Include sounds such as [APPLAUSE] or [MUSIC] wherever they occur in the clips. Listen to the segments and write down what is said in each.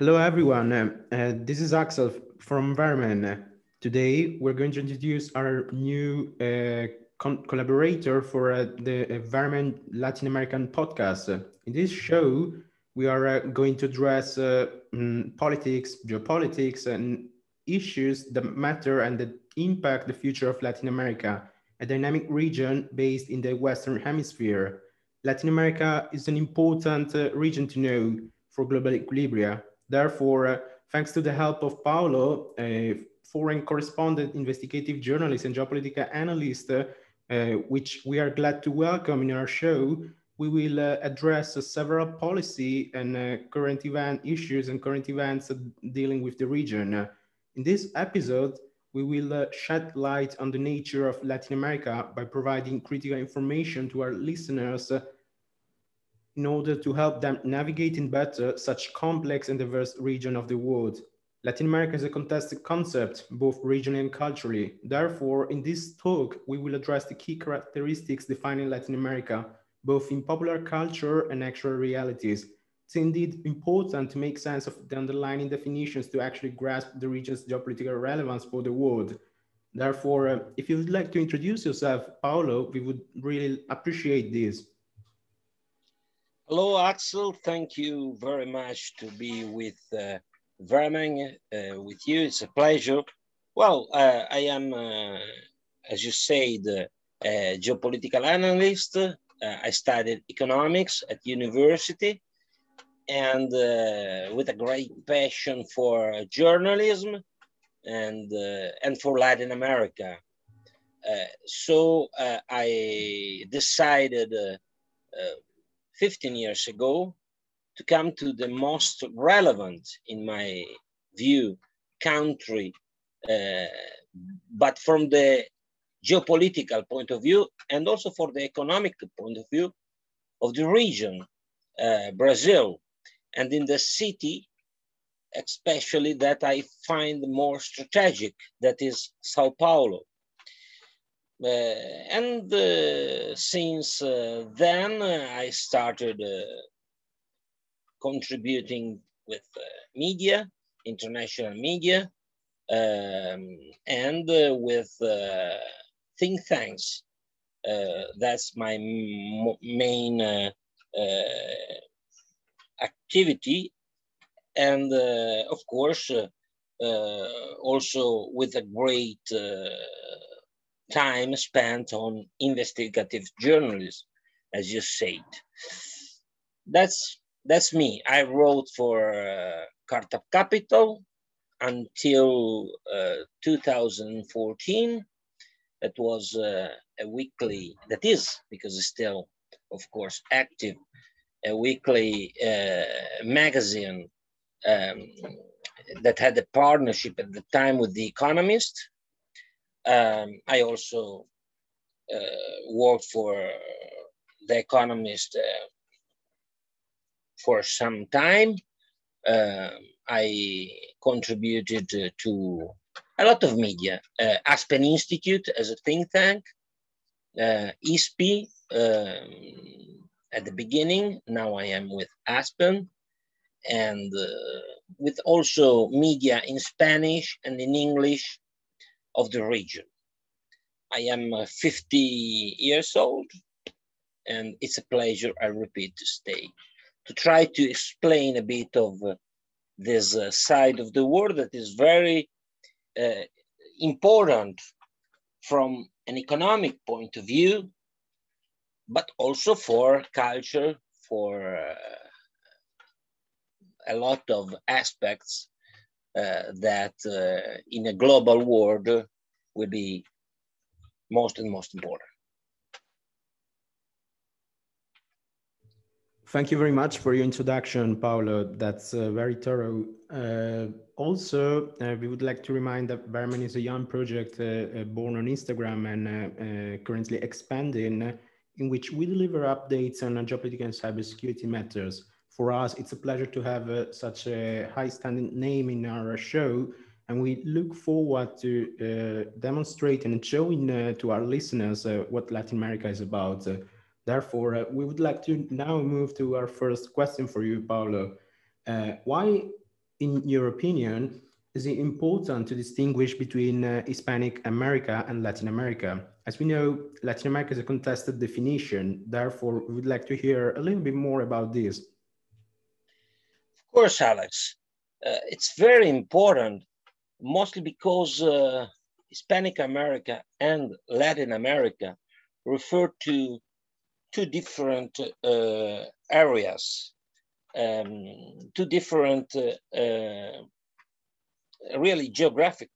Hello, everyone. Uh, this is Axel from Varemeng. Today, we're going to introduce our new uh, collaborator for uh, the uh, Varemeng Latin American podcast. In this show, we are uh, going to address um, politics, geopolitics, and issues that matter and that impact the future of Latin America, a dynamic region based in the Western Hemisphere. Latin America is an important uh, region to know for global equilibria Therefore, uh, thanks to the help of Paolo, a foreign correspondent, investigative journalist, and geopolitical analyst, uh, uh, which we are glad to welcome in our show, we will uh, address uh, several policy and uh, current event issues and current events dealing with the region. in this episode, we will shed light on the nature of Latin America by providing critical information to our listeners in order to help them navigating better such complex and diverse region of the world. Latin America is a contested concept, both regionally and culturally. Therefore, in this talk, we will address the key characteristics defining Latin America, both in popular culture and actual realities. It's indeed important to make sense of the underlying definitions to actually grasp the region's geopolitical relevance for the world. Therefore, uh, if you would like to introduce yourself, Paolo, we would really appreciate this. Hello, Axel. Thank you very much to be with uh, uh, with you. It's a pleasure. Well, uh, I am, uh, as you said, uh, a geopolitical analyst. Uh, I studied economics at university and uh, with a great passion for journalism and, and for Latin America. so I decided 15 years ago to come to the most relevant, in my view, country, uh, but from the geopolitical point of view and also for the economic point of view of the region, uh, Brazil, and in the city, especially that I find more strategic, that is Sao Paulo. Uh, and uh, since uh, then, I started contributing with media, international media, um, and with think tanks. that's my main activity and uh, of course uh, uh, also with a great time spent on investigative journalism, as you said. That's that's me. I wrote for uh, Carta Capital until uh, 2014. That was uh, a weekly, that is, because it's still, of course, active, a weekly uh, magazine um, that had a partnership at the time with The Economist. Um, I also uh, worked for The Economist uh, for some time. Uh, I contributed to a lot of media, uh, Aspen Institute as a think tank, uh, um, at the beginning. Now I am with Aspen and uh, with also media in Spanish and in English of the region. I am uh, 50 years old, and it's a pleasure, I repeat, to stay, to try to explain a bit of uh, this uh, side of the world that is very uh, important from an economic point of view, but also for culture, for uh, a lot of aspects that uh, in a global world will be most and most important. Thank you very much for your introduction, Paolo. That's uh, very thorough. Uh, also, uh, we would like to remind that Varemeng is a young project uh, born on Instagram and currently expanding, in which we deliver updates on geopolitical and cybersecurity matters for us, it's a pleasure to have uh, such a high standing name in our show. And we look forward to uh, demonstrating and showing uh, to our listeners uh, what Latin America is about. Uh, therefore, we would like to now move to our first question for you, Paolo. why in your opinion, is it important to distinguish between Hispanic America and Latin America? As we know, Latin America is a contested definition. Therefore, we would like to hear a little bit more about this. Of course, Alex. Uh, it's very important, mostly because uh, Hispanic America and Latin America refer to two different uh, areas, um, two different uh, uh, really geographic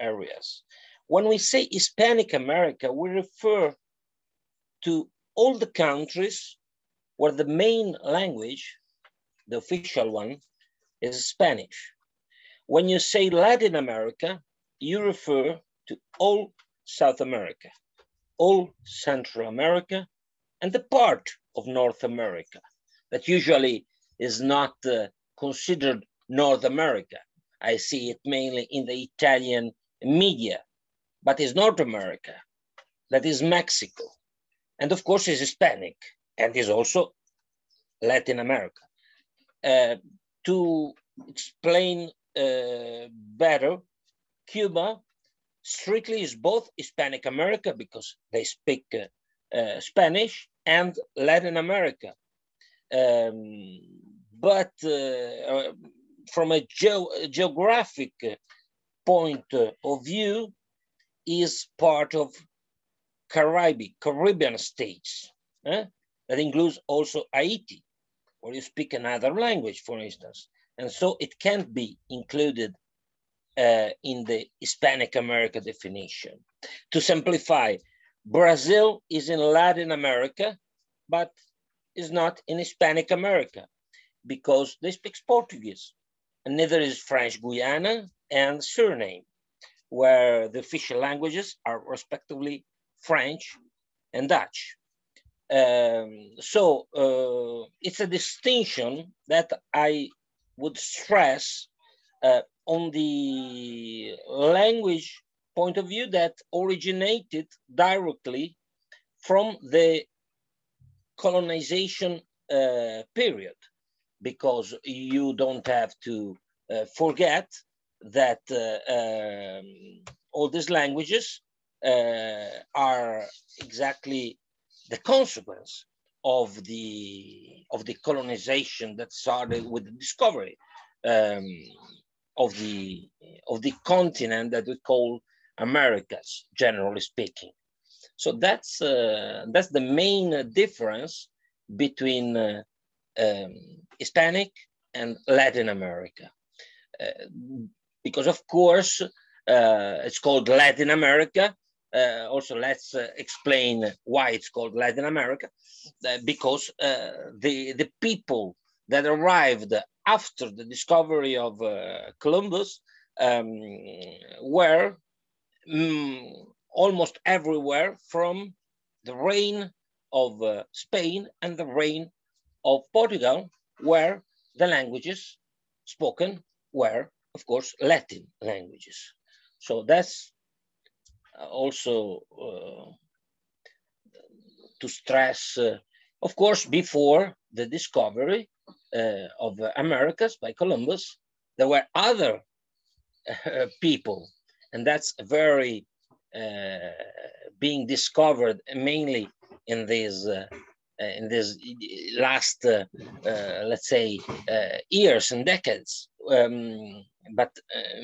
areas. When we say Hispanic America, we refer to all the countries where the main language, the official one, is Spanish. When you say Latin America, you refer to all South America, all Central America, and the part of North America that usually is not uh, considered North America. I see it mainly in the Italian media, but it's North America, that is Mexico, and of course is Hispanic, and is also Latin America. Uh, to explain uh, better, Cuba strictly is both Hispanic America because they speak uh, Spanish and Latin America. Um, but from a ge geographic point of view, is part of Caribbean, Caribbean states. Eh? That includes also Haiti, where you speak another language, for instance. And so it can't be included uh, in the Hispanic America definition. To simplify, Brazil is in Latin America, but is not in Hispanic America because they speak Portuguese. And neither is French Guiana and Suriname, where the official languages are respectively French and Dutch. Um, so uh, it's a distinction that I would stress uh, on the language point of view that originated directly from the colonization uh, period, because you don't have to uh, forget that uh, um, all these languages uh, are exactly the consequence of the of the colonization that started with the discovery um, of the of the continent that we call Americas, generally speaking. So that's uh, that's the main difference between uh, um, Hispanic and Latin America, uh, because of course uh, it's called Latin America. Uh, also, let's uh, explain why it's called Latin America, because the the people that arrived after the discovery of Columbus um, were um, almost everywhere from the reign of uh, Spain and the reign of Portugal, where the languages spoken were, of course, Latin languages. So that's also uh, to stress, uh, of course, before the discovery uh, of Americas by Columbus, there were other people. And that's very being discovered mainly in these in these last uh, uh let's say uh, years and decades. Um, but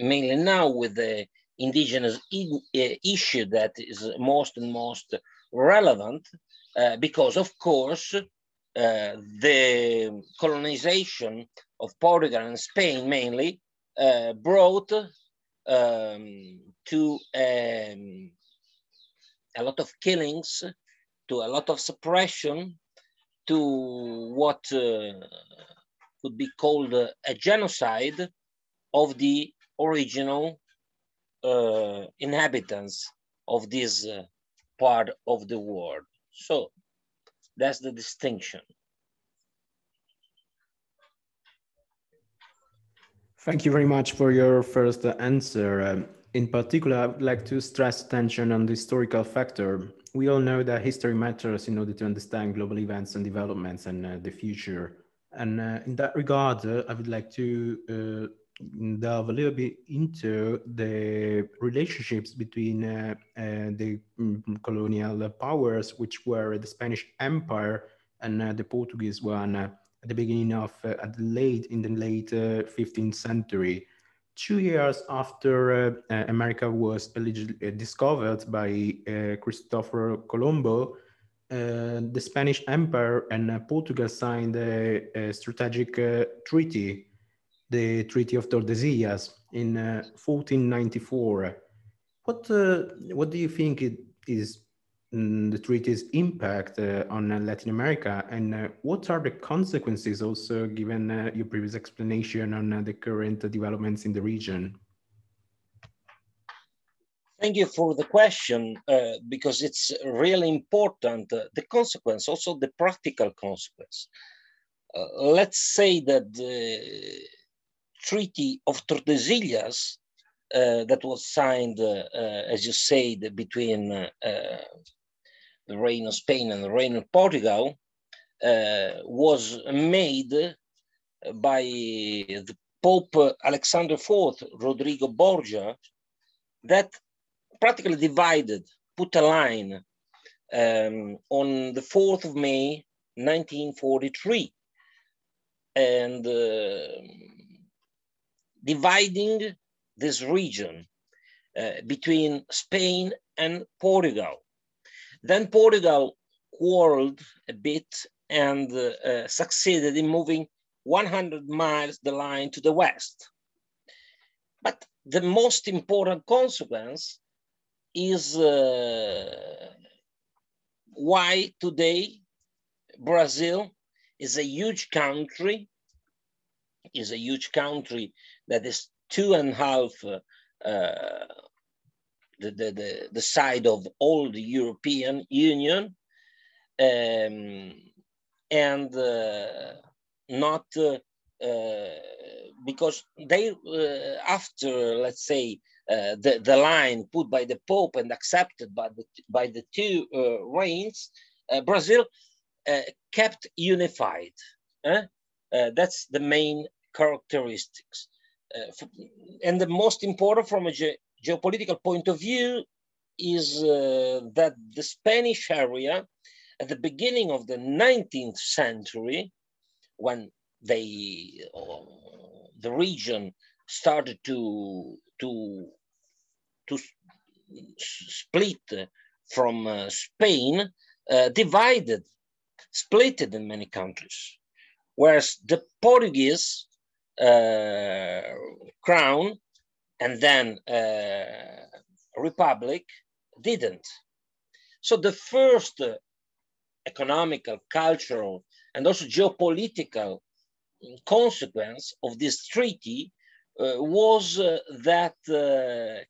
mainly now with the indigenous issue that is most and most relevant because of course the colonization of Portugal and Spain mainly brought um, to um, a lot of killings, to a lot of suppression, to what uh, could be called a genocide of the original uh, inhabitants of this uh, part of the world. So that's the distinction. Thank you very much for your first answer. Um, in particular, I would like to stress attention on the historical factor. We all know that history matters in order to understand global events and developments and uh, the future. And uh, in that regard, uh, I would like to uh, delve a little bit into the relationships between uh, uh, the um, colonial powers, which were the Spanish Empire and uh, the Portuguese one uh, at the beginning of uh, at the late in the late 15th century. Two years after America was allegedly discovered by Christopher Colombo, uh, the Spanish Empire and uh, Portugal signed a, a strategic uh, treaty, the Treaty of Tordesillas, in 1494. What what do you think it is mm, the treaty's impact uh, on uh, Latin America and uh, what are the consequences also given your previous explanation on the current developments in the region? Thank you for the question uh, because it's really important. Uh, the consequence, also the practical consequence. Uh, let's say that Treaty of Tordesillas uh, that was signed, uh, uh, as you said, between the reign of Spain and the reign of Portugal was made by the Pope Alexander IV, Rodrigo Borgia, that practically divided, put a line um, on the 4th of May, 1943, and uh, dividing this region uh, between Spain and Portugal. Then Portugal quarreled a bit and uh, uh, succeeded in moving 100 miles the line to the west. But the most important consequence is uh, why today Brazil is a huge country, is a huge country that is two and a half uh, uh, the, the, the, the side of all the European Union um, and uh, not uh, because they, after, let's say, uh, the, the line put by the Pope and accepted by the, by the two uh, reigns, uh, Brazil kept unified. Eh? That's the main characteristics. And the most important from a ge geopolitical point of view is that the Spanish area at the beginning of the 19th century, when they, the region started to, to to split from uh, Spain uh, divided, split it in many countries. Whereas the Portuguese uh, crown and then republic didn't. So the first economical, cultural, and also geopolitical consequence of this treaty uh, was uh, that uh,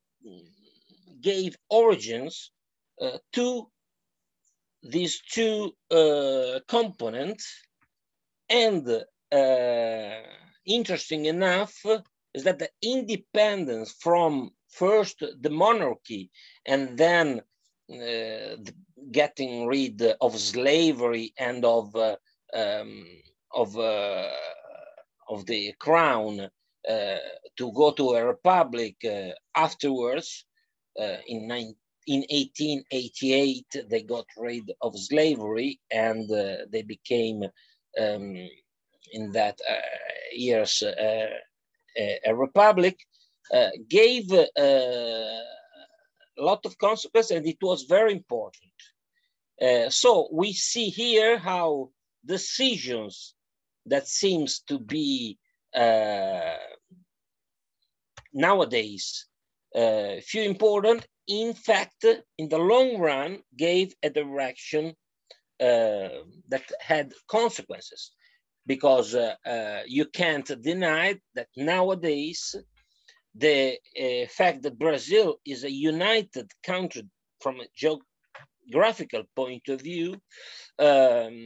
gave origins uh, to these two uh, components. And uh, interesting enough is that the independence from first the monarchy and then uh, getting rid of slavery and of uh, um, of uh, of the crown uh, to go to a republic uh, afterwards uh, in, in 1888 they got rid of slavery and they became um, in that years a, a, republic gave a lot of consequences and it was very important. Uh, so we see here how decisions that seems to be uh, nowadays uh, few important, in fact, in the long run, gave a direction uh, that had consequences because uh, uh, you can't deny that nowadays the uh, fact that Brazil is a united country from a geographical point of view, um,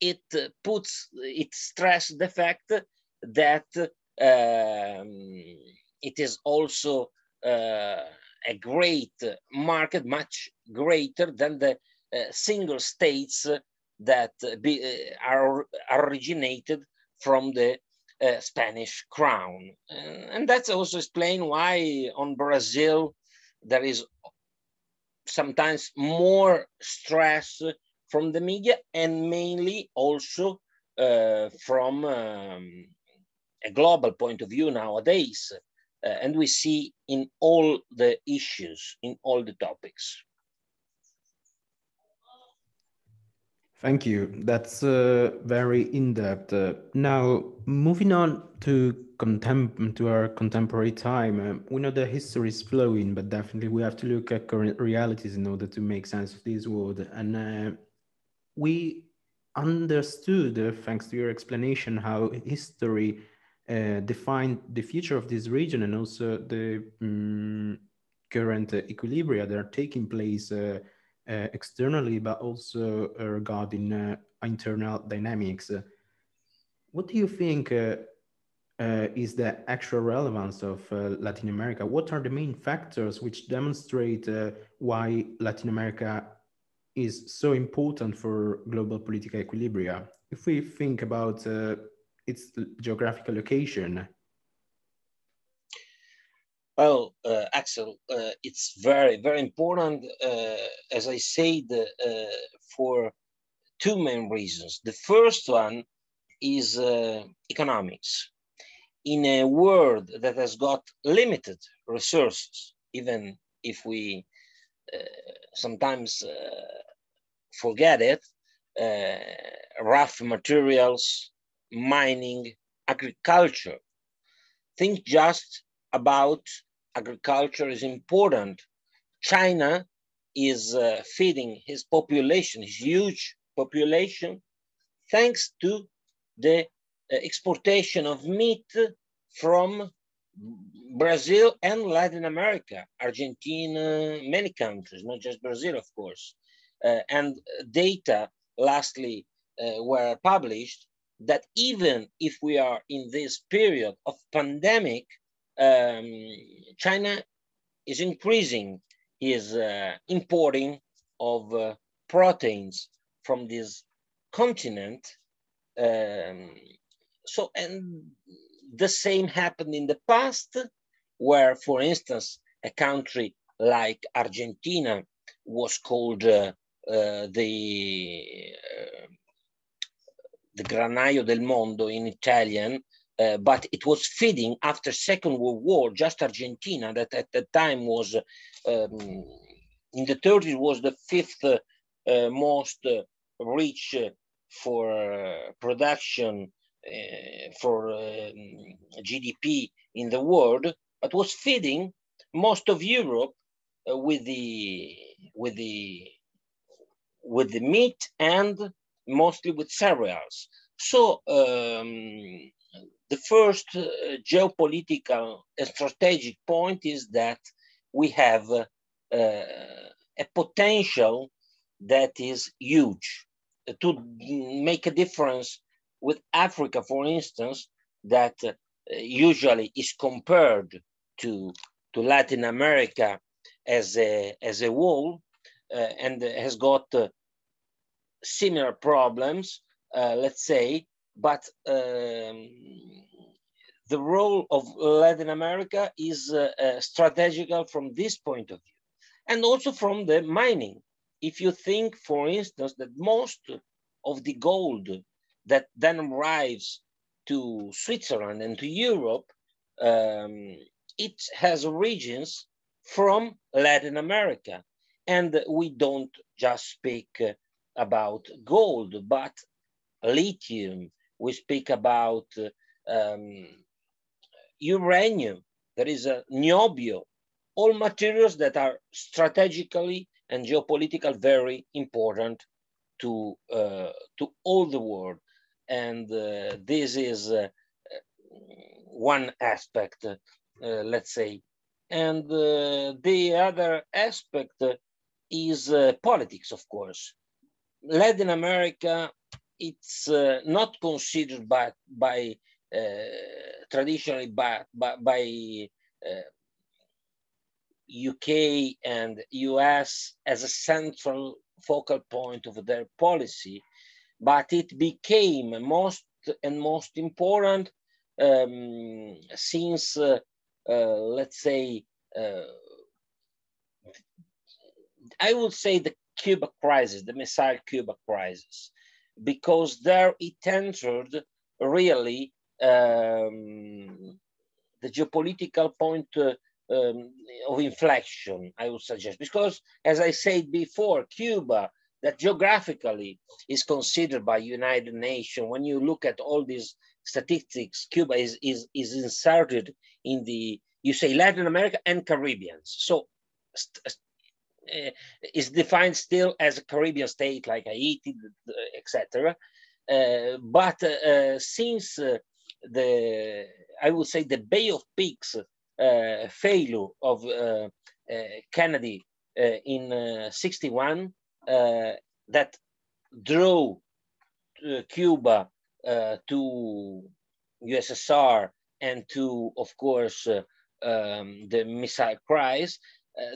it puts, it stresses the fact that um, it is also uh, a great market, much greater than the uh, single states that be, uh, are, are originated from the uh, Spanish crown. and that's also explain why on Brazil there is sometimes more stress from the media and mainly also uh, from um, a global point of view nowadays. Uh, and we see in all the issues, in all the topics. Thank you. That's uh, very in-depth. Uh, now, moving on to contem to our contemporary time, uh, we know the history is flowing, but definitely we have to look at current realities in order to make sense of this world. And uh, we understood, uh, thanks to your explanation, how history uh, defined the future of this region and also the um, current equilibria that are taking place externally, but also uh, regarding uh, internal dynamics. what do you think is the actual relevance of Latin America? What are the main factors which demonstrate why Latin America is so important for global political equilibria. If we think about uh, its geographical location, well, uh, Axel, uh, it's very, very important, uh, as I said, uh, for two main reasons. The first one is uh, economics. In a world that has got limited resources, even if we uh, sometimes forget it, rough materials, mining, agriculture, think just about agriculture is important. China is uh, feeding his population, his huge population, thanks to the uh, exportation of meat from Brazil and Latin America, Argentina, many countries, not just Brazil, of course. Uh, and data lastly uh, were published that even if we are in this period of pandemic, um, China is increasing his uh, importing of uh, proteins from this continent. Um, so, and the same happened in the past, where, for instance, a country like Argentina was called uh, uh the uh, the granaio del mondo in Italian, uh, but it was feeding after Second World War, just Argentina, that at the time was, um, in the 30s, was the fifth uh, most uh, rich uh, for uh, production for um, GDP in the world, but was feeding most of Europe with the with the with the meat and mostly with cereals. So um, the first uh, geopolitical and strategic point is that we have uh, a potential that is huge. To make a difference with Africa, for instance, that uh, usually is compared to, to Latin America as a, as a whole uh, and has got uh, similar problems, uh, let's say, but um, the role of Latin America is uh, uh, strategical from this point of view, and also from the mining. If you think, for instance, that most of the gold that then arrives to Switzerland and to Europe, um, it has origins from Latin America. And we don't just speak about gold, but lithium, we speak about um, uranium, there is a niobio, all materials that are strategically and geopolitically very important to, uh, to all the world. And uh, this is uh, one aspect, uh, let's say. And uh, the other aspect is uh, politics, of course. Latin America it's uh, not considered by, by uh, traditionally by, by, by UK uh, and US as a central focal point of their policy, but it became most and most important um, since, uh, uh, let's say, uh, I would say the Cuba crisis, the missile Cuba crisis, because there it entered really um, the geopolitical point uh, um, of inflection, I would suggest. Because as I said before, Cuba, that geographically is considered by United Nations, when you look at all these statistics, Cuba is, is, is inserted in the, you say Latin America and Caribbeans. So uh, is defined still as a Caribbean state like Haiti, etc. Uh, but uh, since uh, the, I would say the Bay of Pigs uh, failure of uh, Kennedy in 61, that drew Cuba to USSR and to, of course, um, the missile crisis,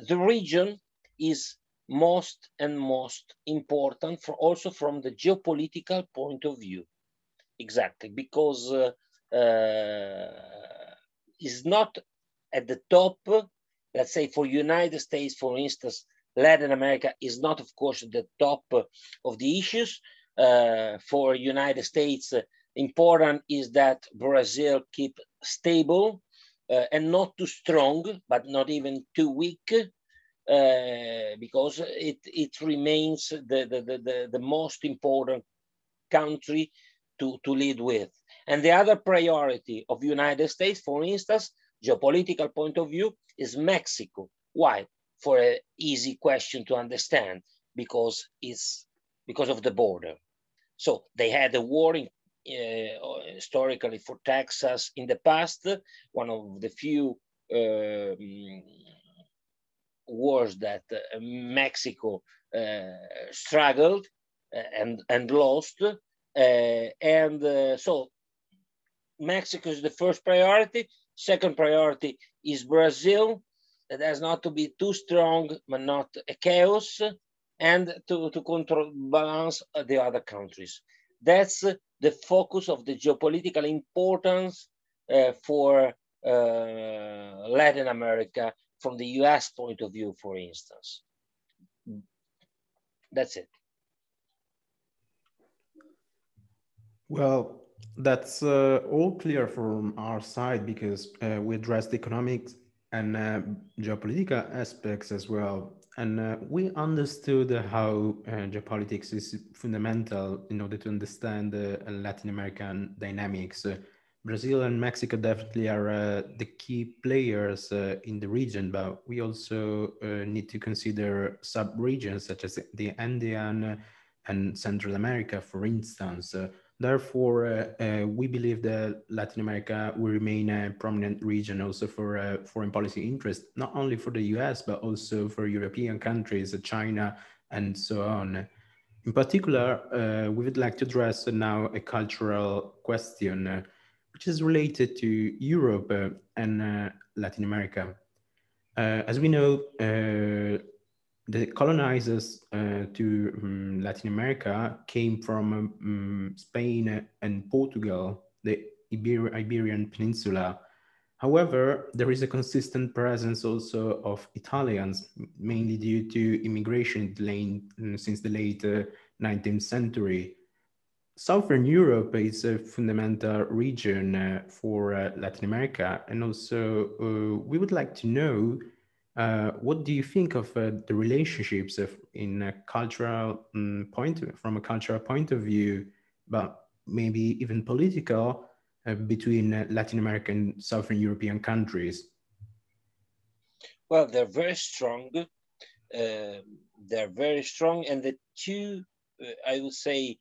the region is most and most important for also from the geopolitical point of view. Exactly, because uh, uh, is not at the top, let's say for United States, for instance, Latin America is not, of course, the top of the issues. Uh, for United States, uh, important is that Brazil keep stable uh, and not too strong, but not even too weak. Uh, because it, it remains the, the, the, the most important country to, to lead with. And the other priority of United States, for instance, geopolitical point of view, is Mexico. Why? For an easy question to understand, because it's because of the border. So they had a war in, uh, historically for Texas in the past, one of the few um, wars that uh, Mexico uh, struggled uh, and, and lost. and so Mexico is the first priority. Second priority is Brazil. That has not to be too strong, but not a chaos, and to, to control balance the other countries. That's the focus of the geopolitical importance uh, for uh, Latin America from the US point of view, for instance. That's it. Well, that's uh, all clear from our side because uh, we addressed economics and uh, geopolitical aspects as well. And uh, we understood how uh, geopolitics is fundamental in order to understand the Latin American dynamics Brazil and Mexico definitely are uh, the key players uh, in the region, but we also uh, need to consider sub-regions such as the Andean and Central America, for instance. Uh, therefore, uh, uh, we believe that Latin America will remain a prominent region also for foreign policy interest, not only for the US, but also for European countries, China, and so on. In particular, we would like to address now a cultural question which is related to Europe uh, and uh, Latin America. Uh, as we know, the colonizers to um, Latin America came from um, Spain and Portugal, the Iber Iberian Peninsula. However, there is a consistent presence also of Italians, mainly due to immigration since the late uh, 19th century. Southern Europe is a fundamental region uh, for uh, Latin America. And also, uh, we would like to know uh, what do you think of uh, the relationships of, in a cultural um, point, from a cultural point of view, but maybe even political, uh, between Latin American, and Southern European countries? Well, they're very strong. they're very strong, and the two, I would say,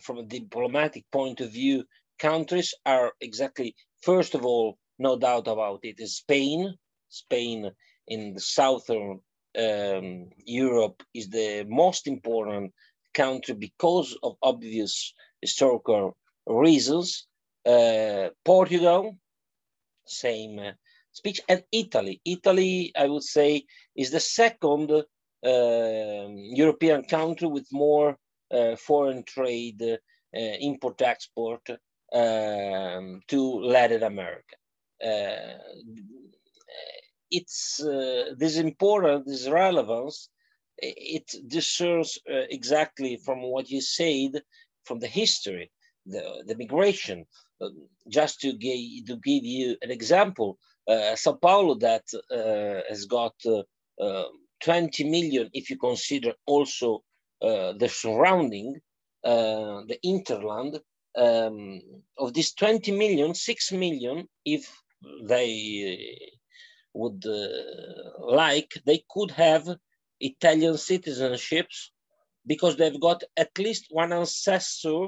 from a diplomatic point of view, countries are exactly, first of all, no doubt about it, is Spain. Spain in the southern um, Europe is the most important country because of obvious historical reasons. Uh, Portugal, same uh, speech, and Italy. Italy, I would say, is the second uh, European country with more uh, foreign trade, uh, import export um, to Latin America. Uh, it's uh, this importance, this relevance, it uh, exactly from what you said from the history, the, the migration. Uh, just to, give, to give you an example, uh, Sao Paulo that uh, has got uh, 20 million, if you consider also the surrounding, the interland, um, of this 20 million, 6 million, if they would uh, like, they could have Italian citizenships because they've got at least one ancestor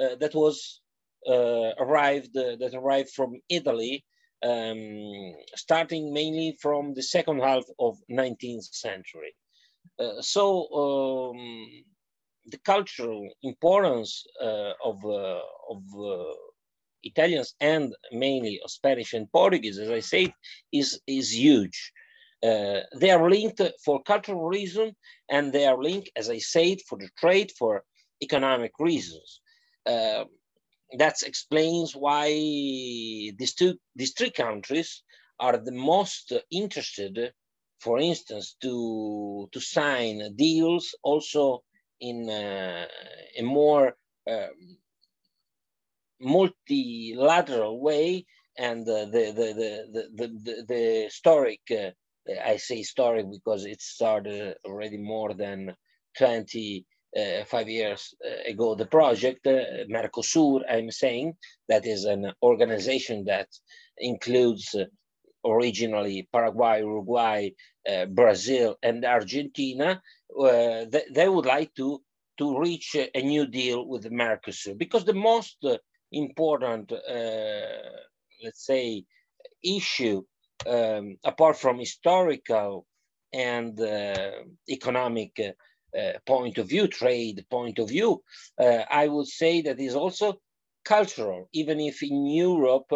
uh, that was uh, arrived uh, that arrived from Italy, um, starting mainly from the second half of 19th century. Uh, so um, the cultural importance uh, of of Italians and mainly of Spanish and Portuguese, as I said, is, is huge. Uh, they are linked for cultural reasons and they are linked, as I said, for the trade, for economic reasons. Uh, that explains why these two, these three countries are the most interested, for instance, to to sign deals also in uh, a more um, multilateral way and uh, the, the, the, the, the, the, historic, uh, I say historic because it started already more than 25 uh, years uh, ago, the project, uh, Mercosur, I'm saying, that is an organization that includes originally Paraguay, Uruguay, Brazil, and Argentina. They, they, would like to to reach a new deal with Mercosur because the most important, uh, let's say, issue um, apart from historical and uh, economic uh, point of view, trade point of view, I would say that is also cultural, even if in Europe,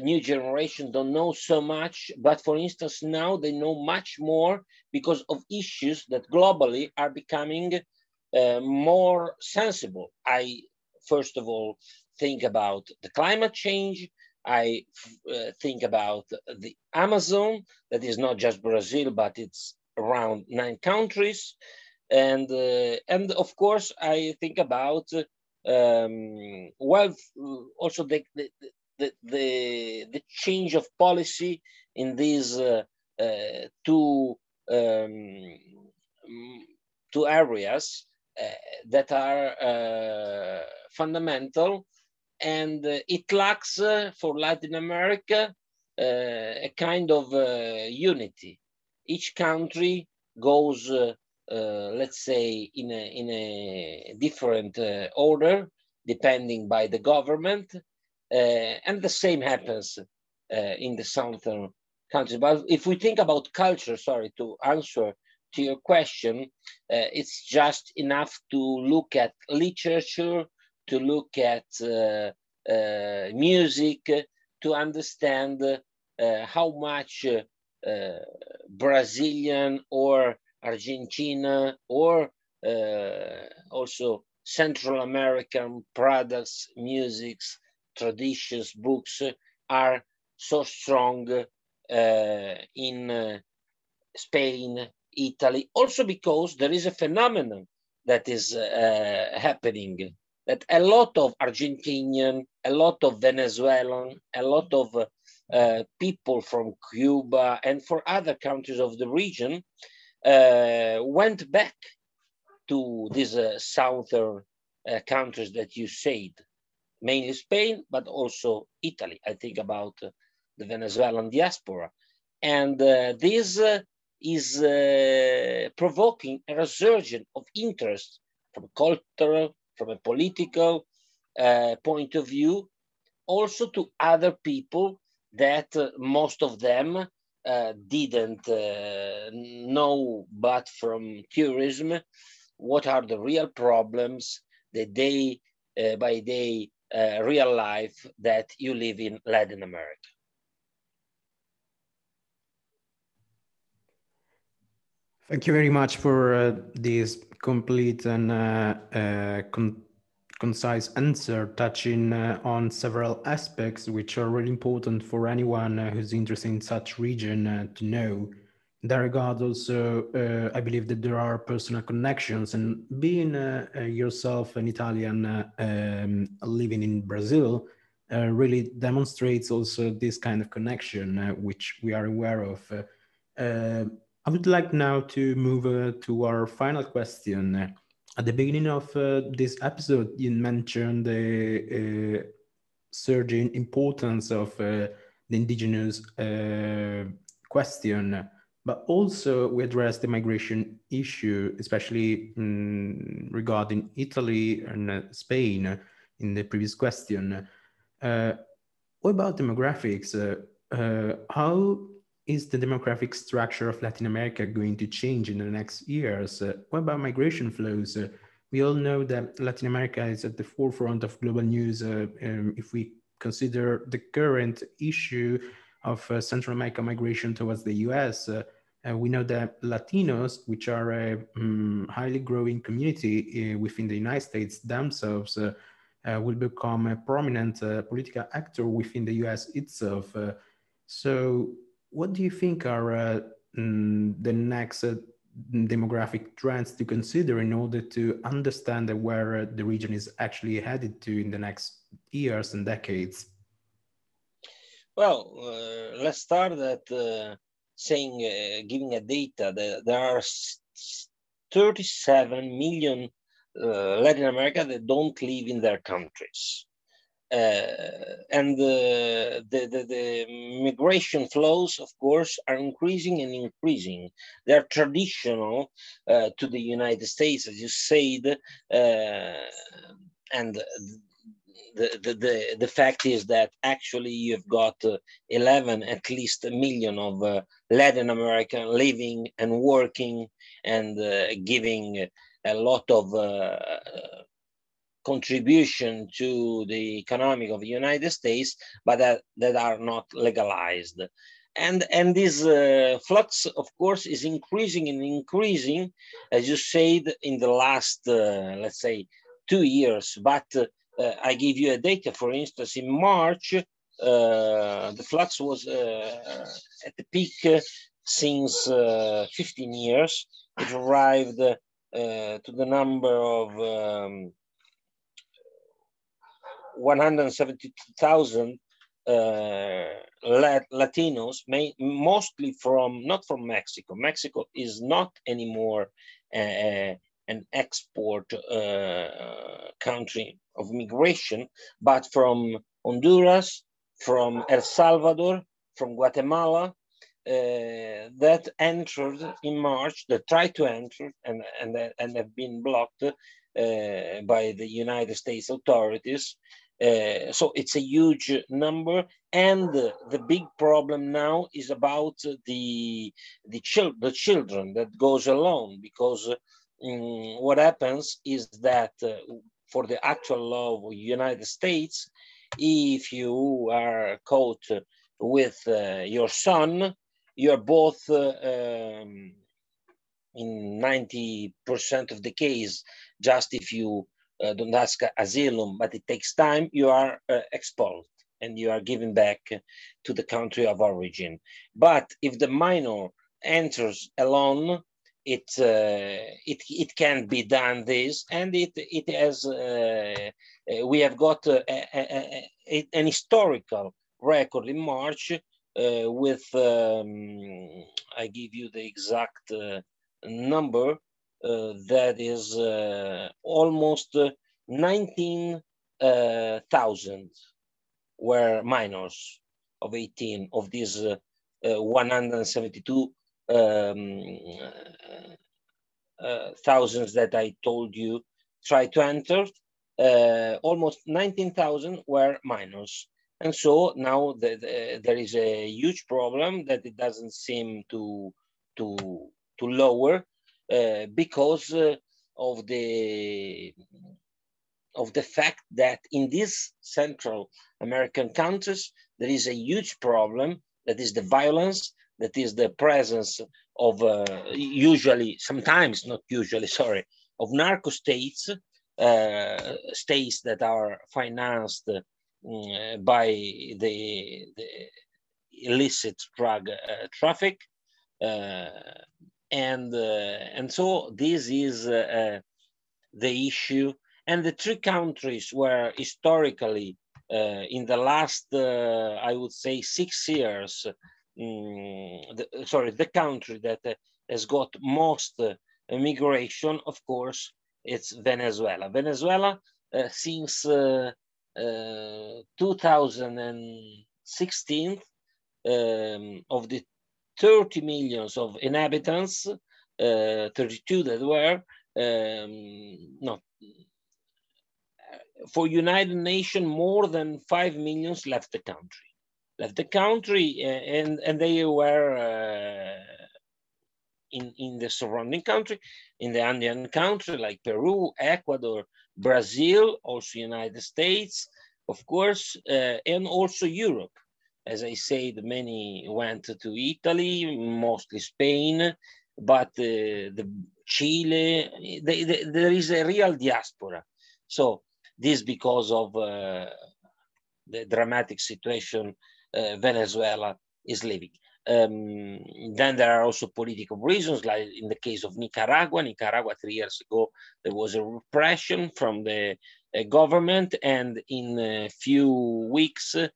new generation don't know so much, but for instance, now they know much more because of issues that globally are becoming uh, more sensible. I, first of all, think about the climate change. I uh, think about the Amazon, that is not just Brazil, but it's around nine countries. And, uh, and of course, I think about, um, well, also the, the, the, the, the change of policy in these uh, uh two, um, two areas uh, that are uh, fundamental and uh, it lacks for Latin America a kind of unity. Each country goes, let's say, in a, in a different order, depending by the government, and the same happens in the southern countries. But if we think about culture, sorry, to answer to your question, uh, it's just enough to look at literature, to look at uh, uh, music, to understand uh, how much Brazilian or Argentina or also Central American products, musics, traditions, books are so strong uh, in uh, Spain, Italy, also because there is a phenomenon that is uh, happening that a lot of Argentinian, a lot of Venezuelan, a lot of uh, people from Cuba and for other countries of the region uh, went back to these uh, southern countries that you said, mainly Spain, but also Italy. I think about uh, the Venezuelan diaspora. And uh, this is provoking a resurgence of interest from cultural, from a political uh, point of view, also to other people that uh, most of them uh, didn't uh, know but from tourism what are the real problems that day uh, by day uh, real life that you live in Latin America. Thank you very much for uh, this complete and uh, uh, con concise answer touching uh, on several aspects which are really important for anyone uh, who's interested in such region to know. That regard, also, uh, I believe that there are personal connections, and being uh, uh, yourself an Italian um, living in Brazil really demonstrates also this kind of connection, which we are aware of. I would like now to move to our final question at the beginning of uh, this episode, you mentioned the uh, surging importance of uh, the indigenous uh, question, but also we addressed the migration issue, especially um, regarding Italy and uh, Spain in the previous question. Uh, what about demographics? how is the demographic structure of Latin America going to change in the next years? Uh, what about migration flows? Uh, we all know that Latin America is at the forefront of global news. Uh, um, if we consider the current issue of uh, Central American migration towards the US, uh, uh, we know that Latinos, which are a um, highly growing community within the United States themselves, will become a prominent political actor within the US itself. so what do you think are uh, mm, the next uh, demographic trends to consider in order to understand where uh, the region is actually headed to in the next years and decades? Well, uh, let's start at uh, saying, uh, giving a data that there are 37 million Latin America that don't live in their countries. Uh, and the, the, the, the, migration flows, of course, are increasing and increasing. They're traditional uh, to the United States, as you said, uh, and the, the, the, the fact is that actually you've got uh, 11 at least a million of uh, Latin American living and working and uh, giving a lot of contribution to the economic of the United States, but that, that are not legalized. And, and this uh, flux, of course, is increasing and increasing, as you said, in the last, uh, let's say, two years. But uh, I give you a data, for instance, in March, uh, the flux was uh, at the peak since uh, 15 years. It arrived to the number of um, 170,000 uh, Latinos, mostly from not from Mexico. Mexico is not anymore uh, an export uh, country of migration, but from Honduras, from El Salvador, from Guatemala, uh, that entered in March, that tried to enter and, and, and have been blocked uh, by the United States authorities. Uh, so it's a huge number, and the big problem now is about the the, chil- the children that goes alone because um, what happens is that uh, for the actual law of United States, if you are caught with uh, your son, you are both uh, um, in 90% of the case, just if you uh, don't ask asylum, but it takes time, you are uh, expelled and you are given back to the country of origin. But if the minor enters alone, it uh, it it can be done this, and it it has uh, uh we have got a, a, a, an historical record in March uh, with um, I give you the exact number uh, that is uh, almost 19,000 uh, were minors of 18 of these 172 um, thousands that I told you try to enter. Uh, almost 19,000 were minors. And so now the, the, there is a huge problem that it doesn't seem to, to, to lower. Uh, because uh, of the of the fact that in these Central American countries there is a huge problem that is the violence, that is the presence of uh, usually, sometimes not usually, [LAUGHS] sorry, of narco states uh, states that are financed uh, by the, the, illicit drug uh, traffic. Uh, and, and so this is the issue. And the three countries were historically uh, in the last, uh, I would say, six years, um, the, sorry, the country that uh, has got most immigration, of course, it's Venezuela. Venezuela, since 2016, um, of the 30 millions of inhabitants, uh, 32 that were, um, no, for United Nations, more than 5 millions left the country. The country and, and they were uh, in, in the surrounding country, in the Andean country like Peru, Ecuador, Brazil, also United States, of course, uh, and also Europe. As I said, many went to Italy, mostly Spain, but uh, the Chile, they, they, there is a real diaspora. So this because of uh, the dramatic situation Venezuela is living. Um, then there are also political reasons, like in the case of Nicaragua. Nicaragua, three years ago, there was a repression from the uh, government, and in a few weeks, um,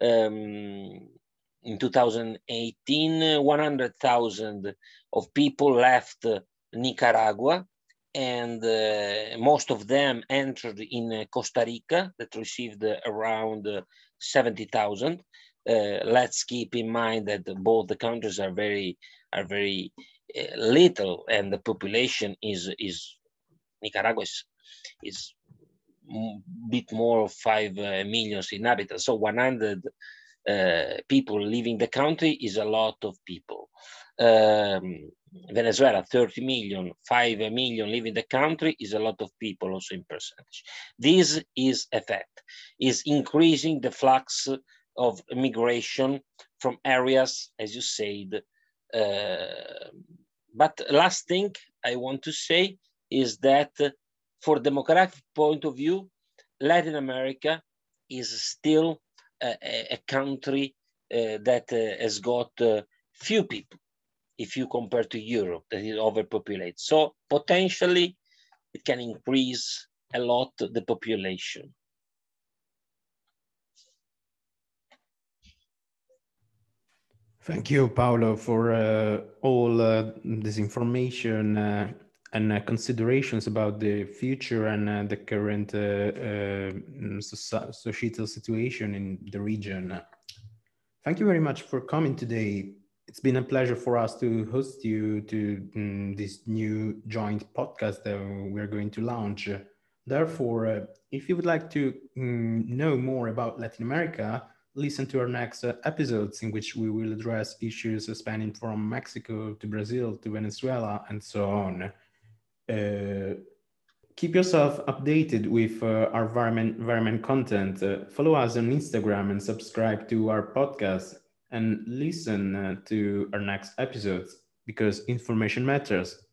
in 2018, 100,000 of people left Nicaragua and uh, most of them entered in uh, Costa Rica that received uh, around 70,000. Let's keep in mind that both the countries are very are very little, and the population is is Nicaragua is, is bit more of five uh, million inhabitants. So 100 uh, people leaving the country is a lot of people. Um, Venezuela, 30 million, 5 million leaving the country is a lot of people also in percentage. This is effect, is increasing the flux of migration from areas, as you said. Uh, but last thing I want to say is that for demographic point of view, Latin America is still a, a country uh, that uh, has got uh, few people if you compare to Europe that is overpopulated. So potentially it can increase a lot the population. Thank you, Paolo, for uh, all uh, this information uh, and uh, considerations about the future and uh, the current uh, societal situation in the region. Thank you very much for coming today it's been a pleasure for us to host you to um, this new joint podcast that we're going to launch. Therefore, if you would like to um, know more about Latin America, listen to our next uh, episodes in which we will address issues spanning from Mexico to Brazil to Venezuela and so on. Uh, keep yourself updated with uh, our Varemeng content. Uh, follow us on Instagram and subscribe to our podcast and listen uh, to our next episodes because information matters